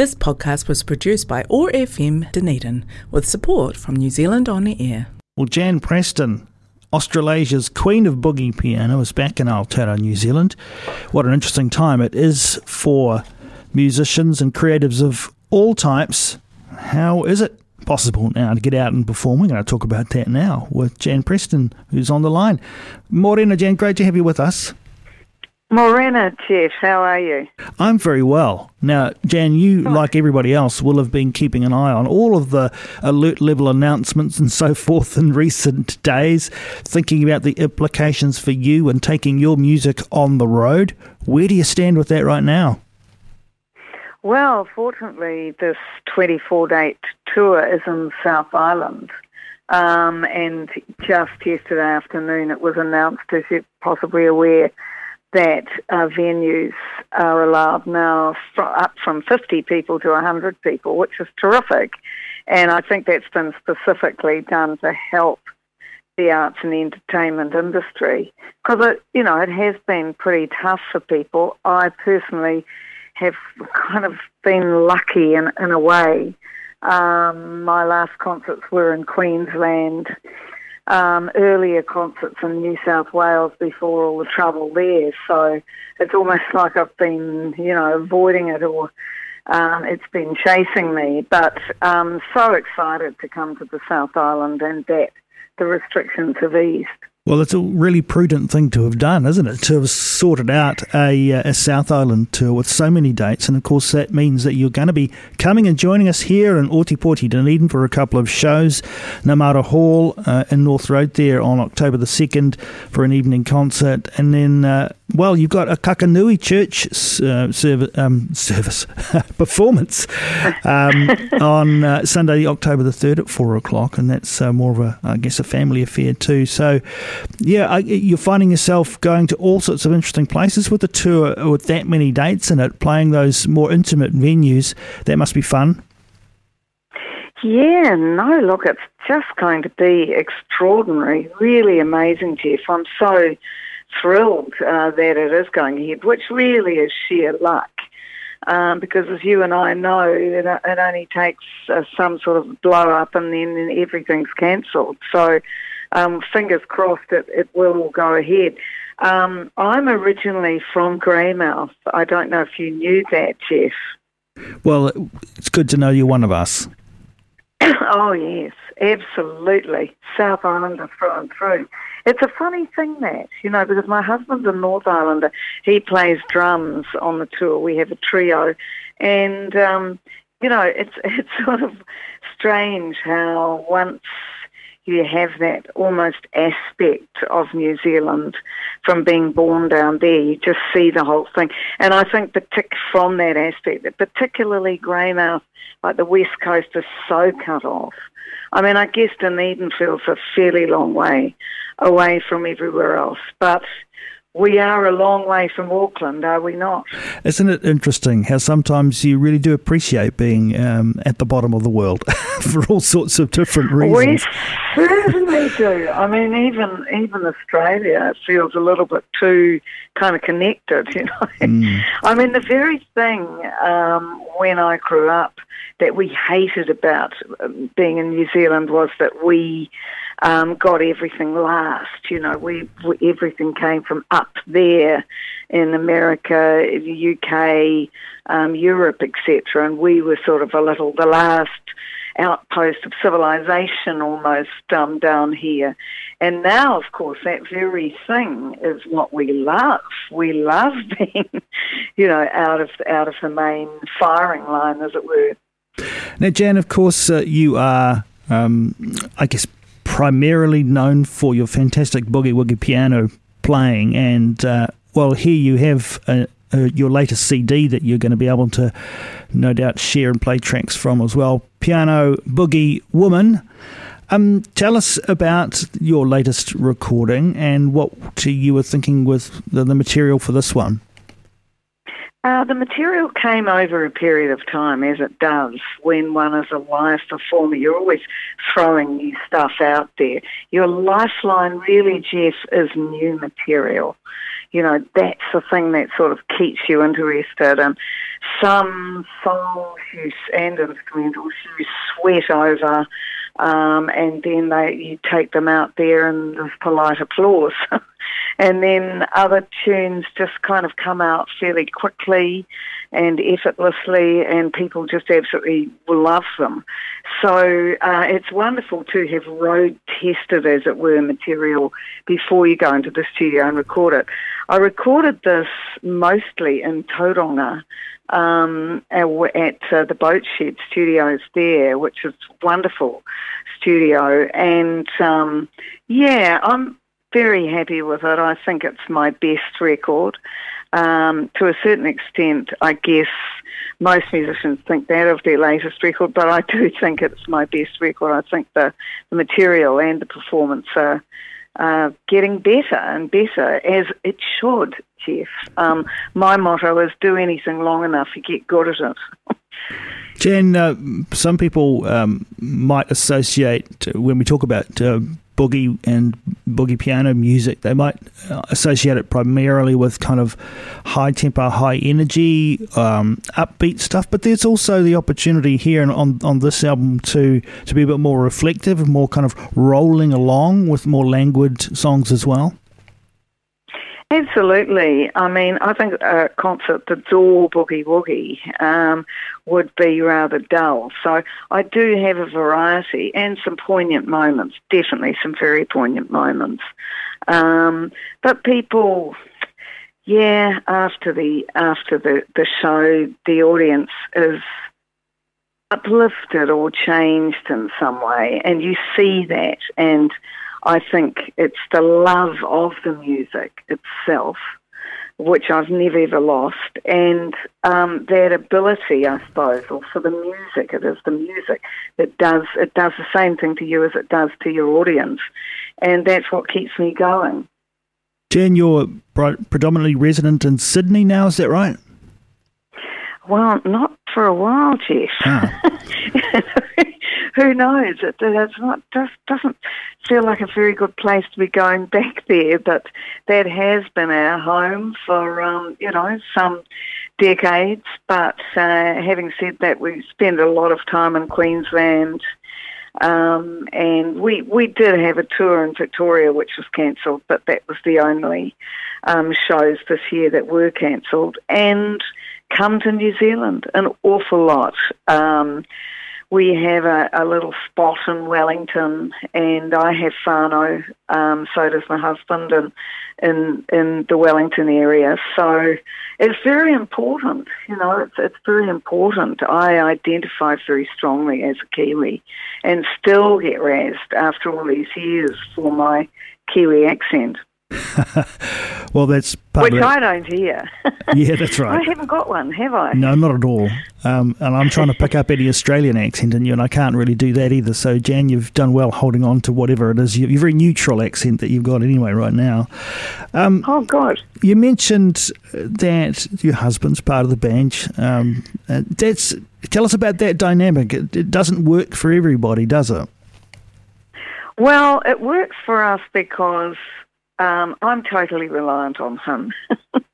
This podcast was produced by OAR FM Dunedin with support from New Zealand On the Air. Well, Jan Preston, Australasia's Queen of Boogie Piano, is back in Aotearoa, New Zealand. What an interesting time it is for musicians and creatives of all types. How is it possible now to get out and perform? We're going to talk about that now with Jan Preston, who's on the line. Morena, Jan, great to have you with us. Morena, Jeff, how are you? I'm very well. Now, Jan, you, like everybody else, will have been keeping an eye on all of the alert level announcements and so forth in recent days, thinking about the implications for you and taking your music on the road. Where do you stand with that right now? Well, fortunately, this 24 date tour is in South Island. Um, and just yesterday afternoon, it was announced, as you're possibly aware, that uh, venues are allowed now fr- up from 50 people to 100 people, which is terrific. And I think that's been specifically done to help the arts and entertainment industry because it, you know, it has been pretty tough for people. I personally have kind of been lucky in, in a way. Um, my last concerts were in Queensland um, earlier concerts in New South Wales before all the trouble there. So it's almost like I've been, you know, avoiding it or um, it's been chasing me. But I'm so excited to come to the South Island and that the restrictions have eased. Well, it's a really prudent thing to have done, isn't it? To have sorted out a, uh, a South Island tour with so many dates. And of course, that means that you're going to be coming and joining us here in Ōtepoti, Dunedin for a couple of shows. Namara Hall uh, in North Road there on October the 2nd for an evening concert. And then, uh, well, you've got a Kakanui Church uh, service, um, service performance um, on uh, Sunday, October the 3rd at 4 o'clock. And that's uh, more of a, I guess, a family affair too. So, yeah, you're finding yourself going to all sorts of interesting places with the tour with that many dates in it, playing those more intimate venues. That must be fun. Yeah, no, look, it's just going to be extraordinary, really amazing, Jeff. I'm so thrilled uh, that it is going ahead, which really is sheer luck. Um, because as you and I know, it, it only takes uh, some sort of blow up and then everything's cancelled. So um, fingers crossed it, it will go ahead. Um, I'm originally from Greymouth. I don't know if you knew that, Jeff. Well, it's good to know you're one of us. oh, yes, absolutely. South Islander through and through. It's a funny thing that, you know, because my husband's a North Islander. He plays drums on the tour. We have a trio. And, um, you know, it's, it's sort of strange how once you have that almost aspect of New Zealand from being born down there. You just see the whole thing. And I think partic- from that aspect, that particularly Greymouth, like the west coast is so cut off. I mean, I guess Dunedin feels a fairly long way away from everywhere else, but we are a long way from Auckland, are we not? Isn't it interesting how sometimes you really do appreciate being um, at the bottom of the world for all sorts of different reasons? We certainly do. I mean, even even Australia feels a little bit too kind of connected, you know. Mm. I mean, the very thing um, when I grew up that we hated about um, being in New Zealand was that we um, got everything last. You know, we, we everything came from up there in America, UK, um, Europe, etc. And we were sort of a little the last outpost of civilization almost um, down here. And now, of course, that very thing is what we love. We love being, you know, out of out of the main firing line, as it were. Now, Jan, of course, uh, you are, um, I guess, primarily known for your fantastic boogie woogie piano playing, and uh, well, here you have uh, uh, your latest CD that you're going to be able to, no doubt, share and play tracks from as well. Piano Boogie Woman. Um, tell us about your latest recording and what you were thinking with the, the material for this one. Uh, the material came over a period of time, as it does when one is a live performer. You're always throwing new stuff out there. Your lifeline, really, Jeff, is new material. you know, that's the thing that sort of keeps you interested. And some songs you, and instrumentals you sweat over, um, and then they you take them out there and there's polite applause. and then other tunes just kind of come out fairly quickly and effortlessly, and people just absolutely love them. So uh, it's wonderful to have road tested, as it were, material before you go into the studio and record it. I recorded this mostly in Tauranga um, at uh, the Boat Shed Studios there, which is wonderful studio. And um, yeah, I'm very happy with it. I think it's my best record. Um, to a certain extent, I guess most musicians think that of their latest record, but I do think it's my best record. I think the, the material and the performance are uh, getting better and better, as it should, Jeff. Um, my motto is do anything long enough, you get good at it. Jan, uh, some people um, might associate, when we talk about uh, boogie and boogie piano music, they might uh, associate it primarily with kind of high tempo, high energy, um, upbeat stuff. But there's also the opportunity here on on this album to to be a bit more reflective, more kind of rolling along with more languid songs as well. Absolutely. I mean, I think a concert that's all boogie woogie um, would be rather dull. So I do have a variety and some poignant moments, definitely some very poignant moments. Um, but people, yeah, after the after the, the show, the audience is uplifted or changed in some way, and you see that and I think it's the love of the music itself, which I've never ever lost, and um, that ability, I suppose, or for the music, it is the music that does it does the same thing to you as it does to your audience, and that's what keeps me going. Jen, you're predominantly resident in Sydney now, is that right? Well, not for a while, Jeff. Ah. who knows? It, it's not just doesn't feel like a very good place to be going back there, but that has been our home for um, you know some decades. But uh, having said that, we spend a lot of time in Queensland. Um, and we we did have a tour in Victoria which was cancelled, but that was the only um, shows this year that were cancelled. And come to New Zealand an awful lot. Um, we have a, a, little spot in Wellington, and I have whānau, um, so does my husband, and in in the Wellington area. So it's very important, you know, it's it's very important. I identify very strongly as a Kiwi, and still get razzed after all these years for my Kiwi accent. well, that's which I don't hear. yeah, that's right. I haven't got one, have I? No, not at all. Um, and I'm trying to pick up any Australian accent in you, and I can't really do that either. So, Jan, you've done well holding on to whatever it is. Your very neutral accent that you've got anyway right now. Um, oh God! You mentioned that your husband's part of the band. Um, uh, that's tell us about that dynamic. It, it doesn't work for everybody, does it? Well, it works for us because um, I'm totally reliant on him.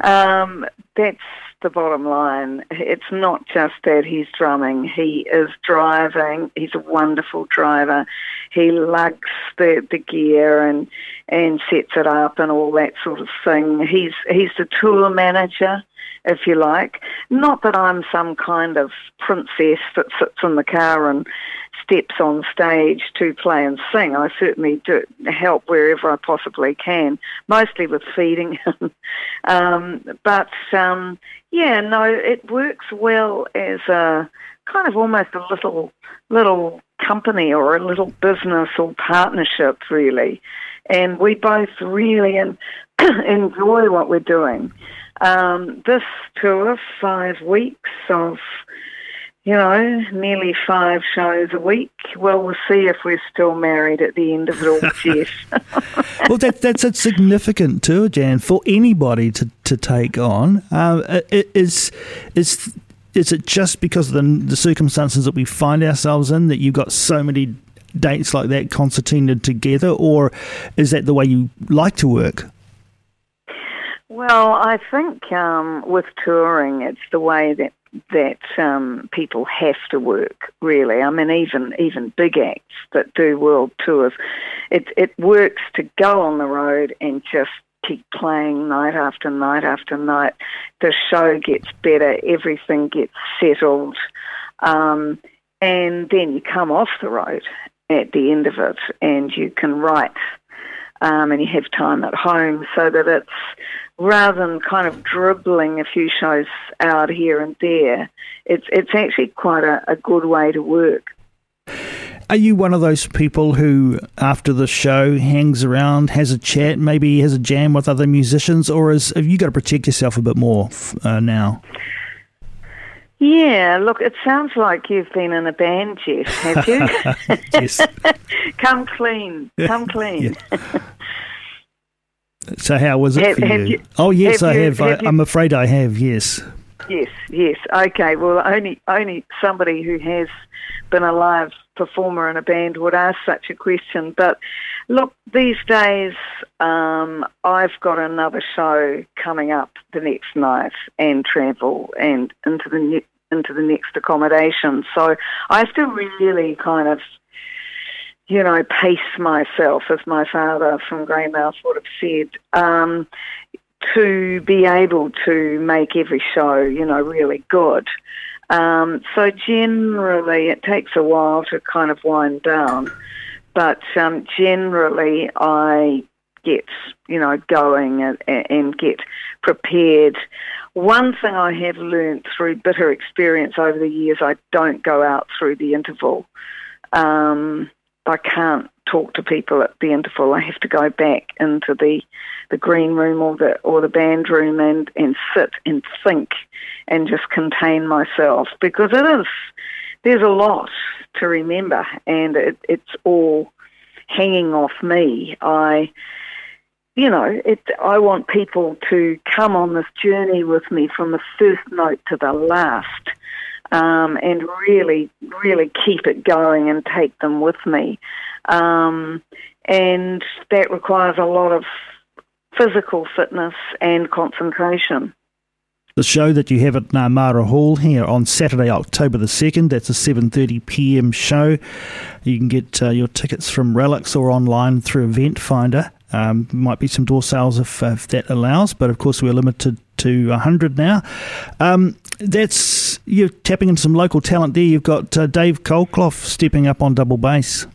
um, that's the bottom line. It's not just that he's drumming, he is driving. He's a wonderful driver. He lugs the, the gear and and sets it up and all that sort of thing. He's he's the tour manager, if you like. Not that I'm some kind of princess that sits in the car and steps on stage to play and sing. I certainly do help wherever I possibly can, mostly with feeding him. um, but um, yeah, no, it works well as a kind of almost a little little company or a little business or partnership, really. And we both really enjoy what we're doing. Um, this tour, five weeks of you know, nearly five shows a week. Well, we'll see if we're still married at the end of it all, Jeff. well, that, that's a significant tour, Jan, for anybody to, to take on. Uh, is is is it just because of the, the circumstances that we find ourselves in that you've got so many dates like that concertinaed together, or is that the way you like to work? Well, I think um, with touring, it's the way that that um, people have to work. Really, I mean, even even big acts that do world tours, it it works to go on the road and just keep playing night after night after night. The show gets better, everything gets settled, um, and then you come off the road at the end of it, and you can write. Um, and you have time at home so that it's rather than kind of dribbling a few shows out here and there, it's it's actually quite a, a good way to work. Are you one of those people who, after the show, hangs around, has a chat, maybe has a jam with other musicians, or is, have you got to protect yourself a bit more uh, now? Yeah, look, it sounds like you've been in a band, Jeff, have you? yes. come clean, come clean. So how was it have, for you? you? Oh yes, I you, have. have I, am afraid I have. Yes. Yes, yes. Okay. Well, only only somebody who has been a live performer in a band would ask such a question. But look, these days um, I've got another show coming up the next night and travel and into the ne- into the next accommodation. So I have to really kind of you know, pace myself, as my father from Greymouth would have said, um, to be able to make every show, you know, really good. Um, so generally, it takes a while to kind of wind down, but um, generally, I get, you know, going and, and get prepared. One thing I have learned through bitter experience over the years, I don't go out through the interval. Um, I can't talk to people at the interval. I have to go back into the the green room or the or the band room and and sit and think and just contain myself because it is there's a lot to remember and it, it's all hanging off me. I you know, it, I want people to come on this journey with me from the first note to the last um, and really, really keep it going and take them with me. Um, and that requires a lot of physical fitness and concentration. The show that you have at Namara Hall here on Saturday, October the 2nd, that's a 7.30 p.m. show. You can get uh, your tickets from Relics or online through Eventfinda. Um, might be some door sales if, if, that allows, but of course we're limited to 100 now. Um, that's you're tapping into some local talent there. You've got uh, Dave Colclough stepping up on double bass.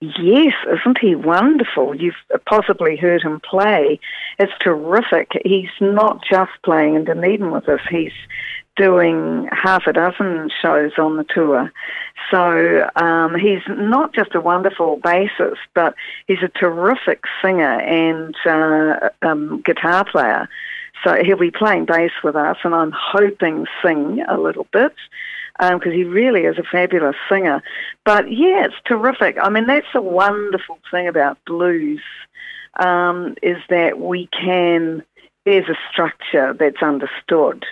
Yes, isn't he wonderful? You've possibly heard him play. It's terrific. He's not just playing in Dunedin with us. He's doing half a dozen shows on the tour. So um, he's not just a wonderful bassist, but he's a terrific singer and uh, um, guitar player. So he'll be playing bass with us, and I'm hoping sing a little bit because um, he really is a fabulous singer. But yeah, it's terrific. I mean, that's a wonderful thing about blues um, is that we can. There's a structure that's understood,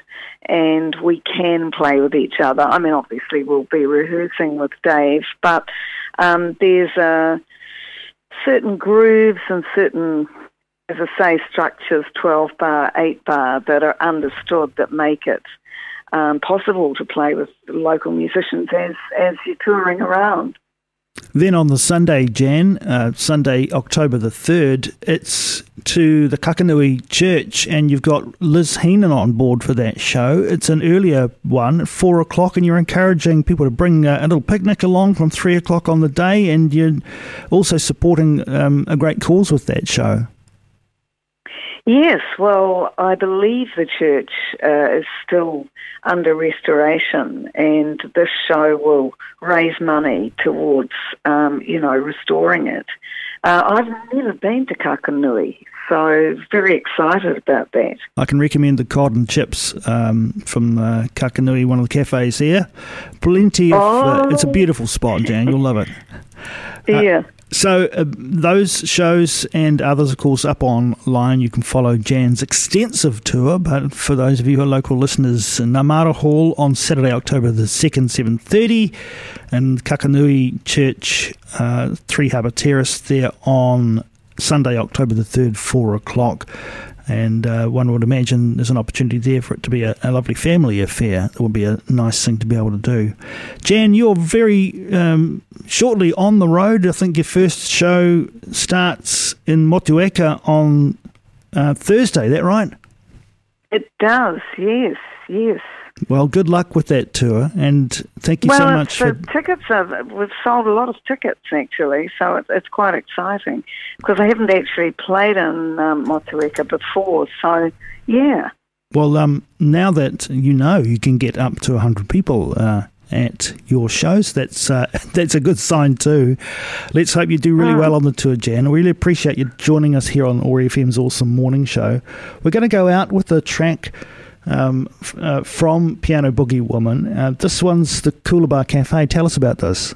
and we can play with each other. I mean, obviously we'll be rehearsing with Dave, but um, there's a certain grooves and certain as I say, structures 12 bar, 8 bar that are understood that make it um, possible to play with local musicians as, as you're touring around. Then on the Sunday, Jan, uh, Sunday, October the 3rd, it's to the Kakanui Church, and you've got Liz Heenan on board for that show. It's an earlier one at 4 o'clock, and you're encouraging people to bring a, a little picnic along from 3 o'clock on the day, and you're also supporting um, a great cause with that show. Yes, well, I believe the church uh, is still under restoration, and this show will raise money towards, um, you know, restoring it. Uh, I've never been to Kakanui, so very excited about that. I can recommend the cod and chips um, from uh, Kakanui, one of the cafes here. Plenty of. Oh. Uh, it's a beautiful spot, Jan. You'll love it. yeah. So uh, those shows and others, of course, up online. You can follow Jan's extensive tour. But for those of you who are local listeners, Namara Hall on Saturday, October the second, seven thirty, and Kakanui Church, uh, Three Harbour Terrace, there on Sunday, October the third, four o'clock. And uh, one would imagine there's an opportunity there for it to be a, a, lovely family affair. It would be a nice thing to be able to do. Jan, you're very um, shortly on the road. I think your first show starts in Motueka on uh, Thursday. That right? It does. Yes. Yes. Well, good luck with that tour, and thank you well, so much for tickets. Are, we've sold a lot of tickets actually, so it, it's quite exciting because I haven't actually played in um, Motueka before. So, yeah. Well, um, now that you know you can get up to hundred people uh, at your shows, that's uh, that's a good sign too. Let's hope you do really mm. well on the tour, Jan. I really appreciate you joining us here on OAR FM's OARsome Morning Show. We're going to go out with a track um, uh, from Piano Boogie Woman. Uh, this one's the Coolabah Cafe. Tell us about this.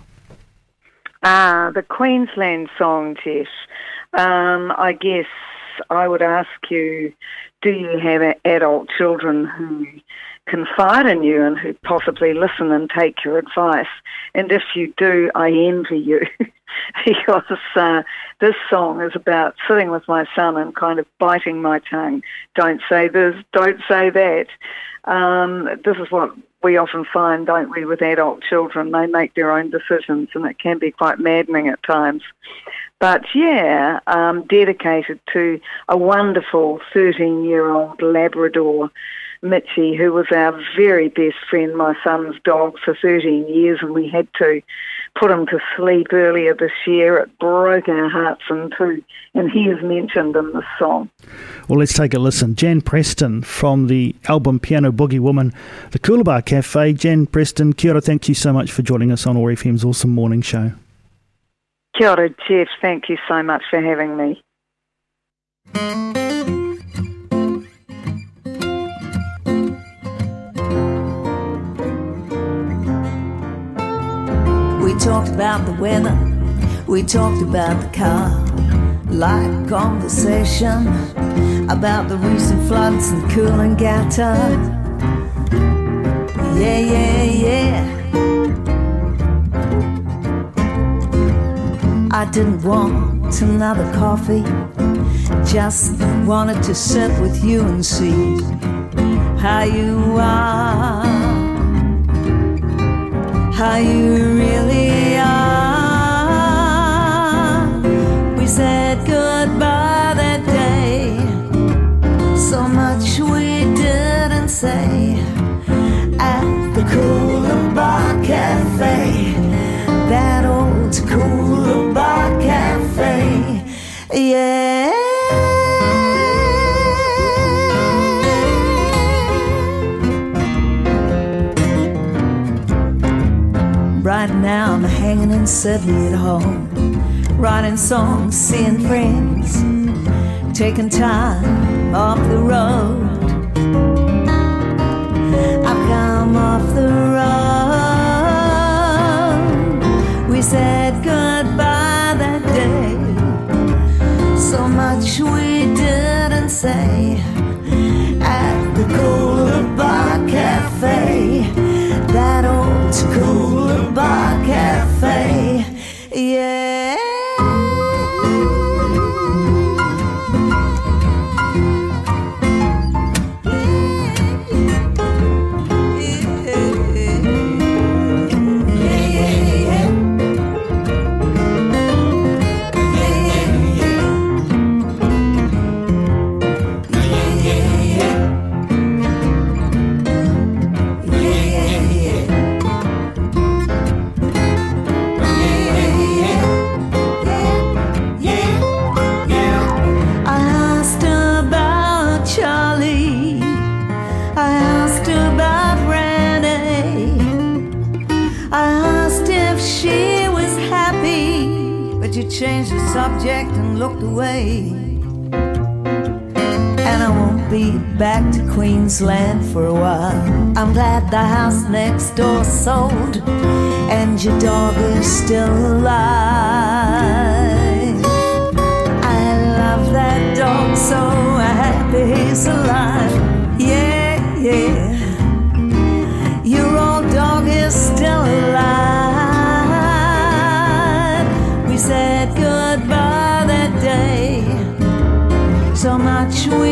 Ah, the Queensland song, Jeff. Um, I guess I would ask you, do you have adult children who confide in you and who possibly listen and take your advice? And if you do, I envy you because uh, this song is about sitting with my son and kind of biting my tongue. Don't say this, don't say that. Um, this is what we often find, don't we, with adult children. They make their own decisions and it can be quite maddening at times. But yeah, um, dedicated to a wonderful 13 year old Labrador Mitchie, who was our very best friend, my son's dog, for 13 years, and we had to put him to sleep earlier this year. It broke our hearts in two, and he is mentioned in the song. Well, let's take a listen. Jan Preston from the album Piano Boogie Woman, the Coolabah Cafe. Jan Preston, kia ora, thank you so much for joining us on OAR FM's OARsome Morning Show. Kia ora, Jeff. Thank you so much for having me. We talked about the weather, we talked about the car. Light conversation about the recent floods in Coolangatta. Yeah, yeah, yeah. I didn't want another coffee, just wanted to sit with you and see how you are how you really are. We said goodbye that day. So much we didn't say Sydney at home, writing songs, seeing friends, taking time off the road. I've come off the road. We said goodbye that day. So much we didn't say changed the subject and looked away. And I won't be back to Queensland for a while. I'm glad the house next door sold and your dog is still alive. I love that dog so happy he's alive. Yeah, yeah. Much we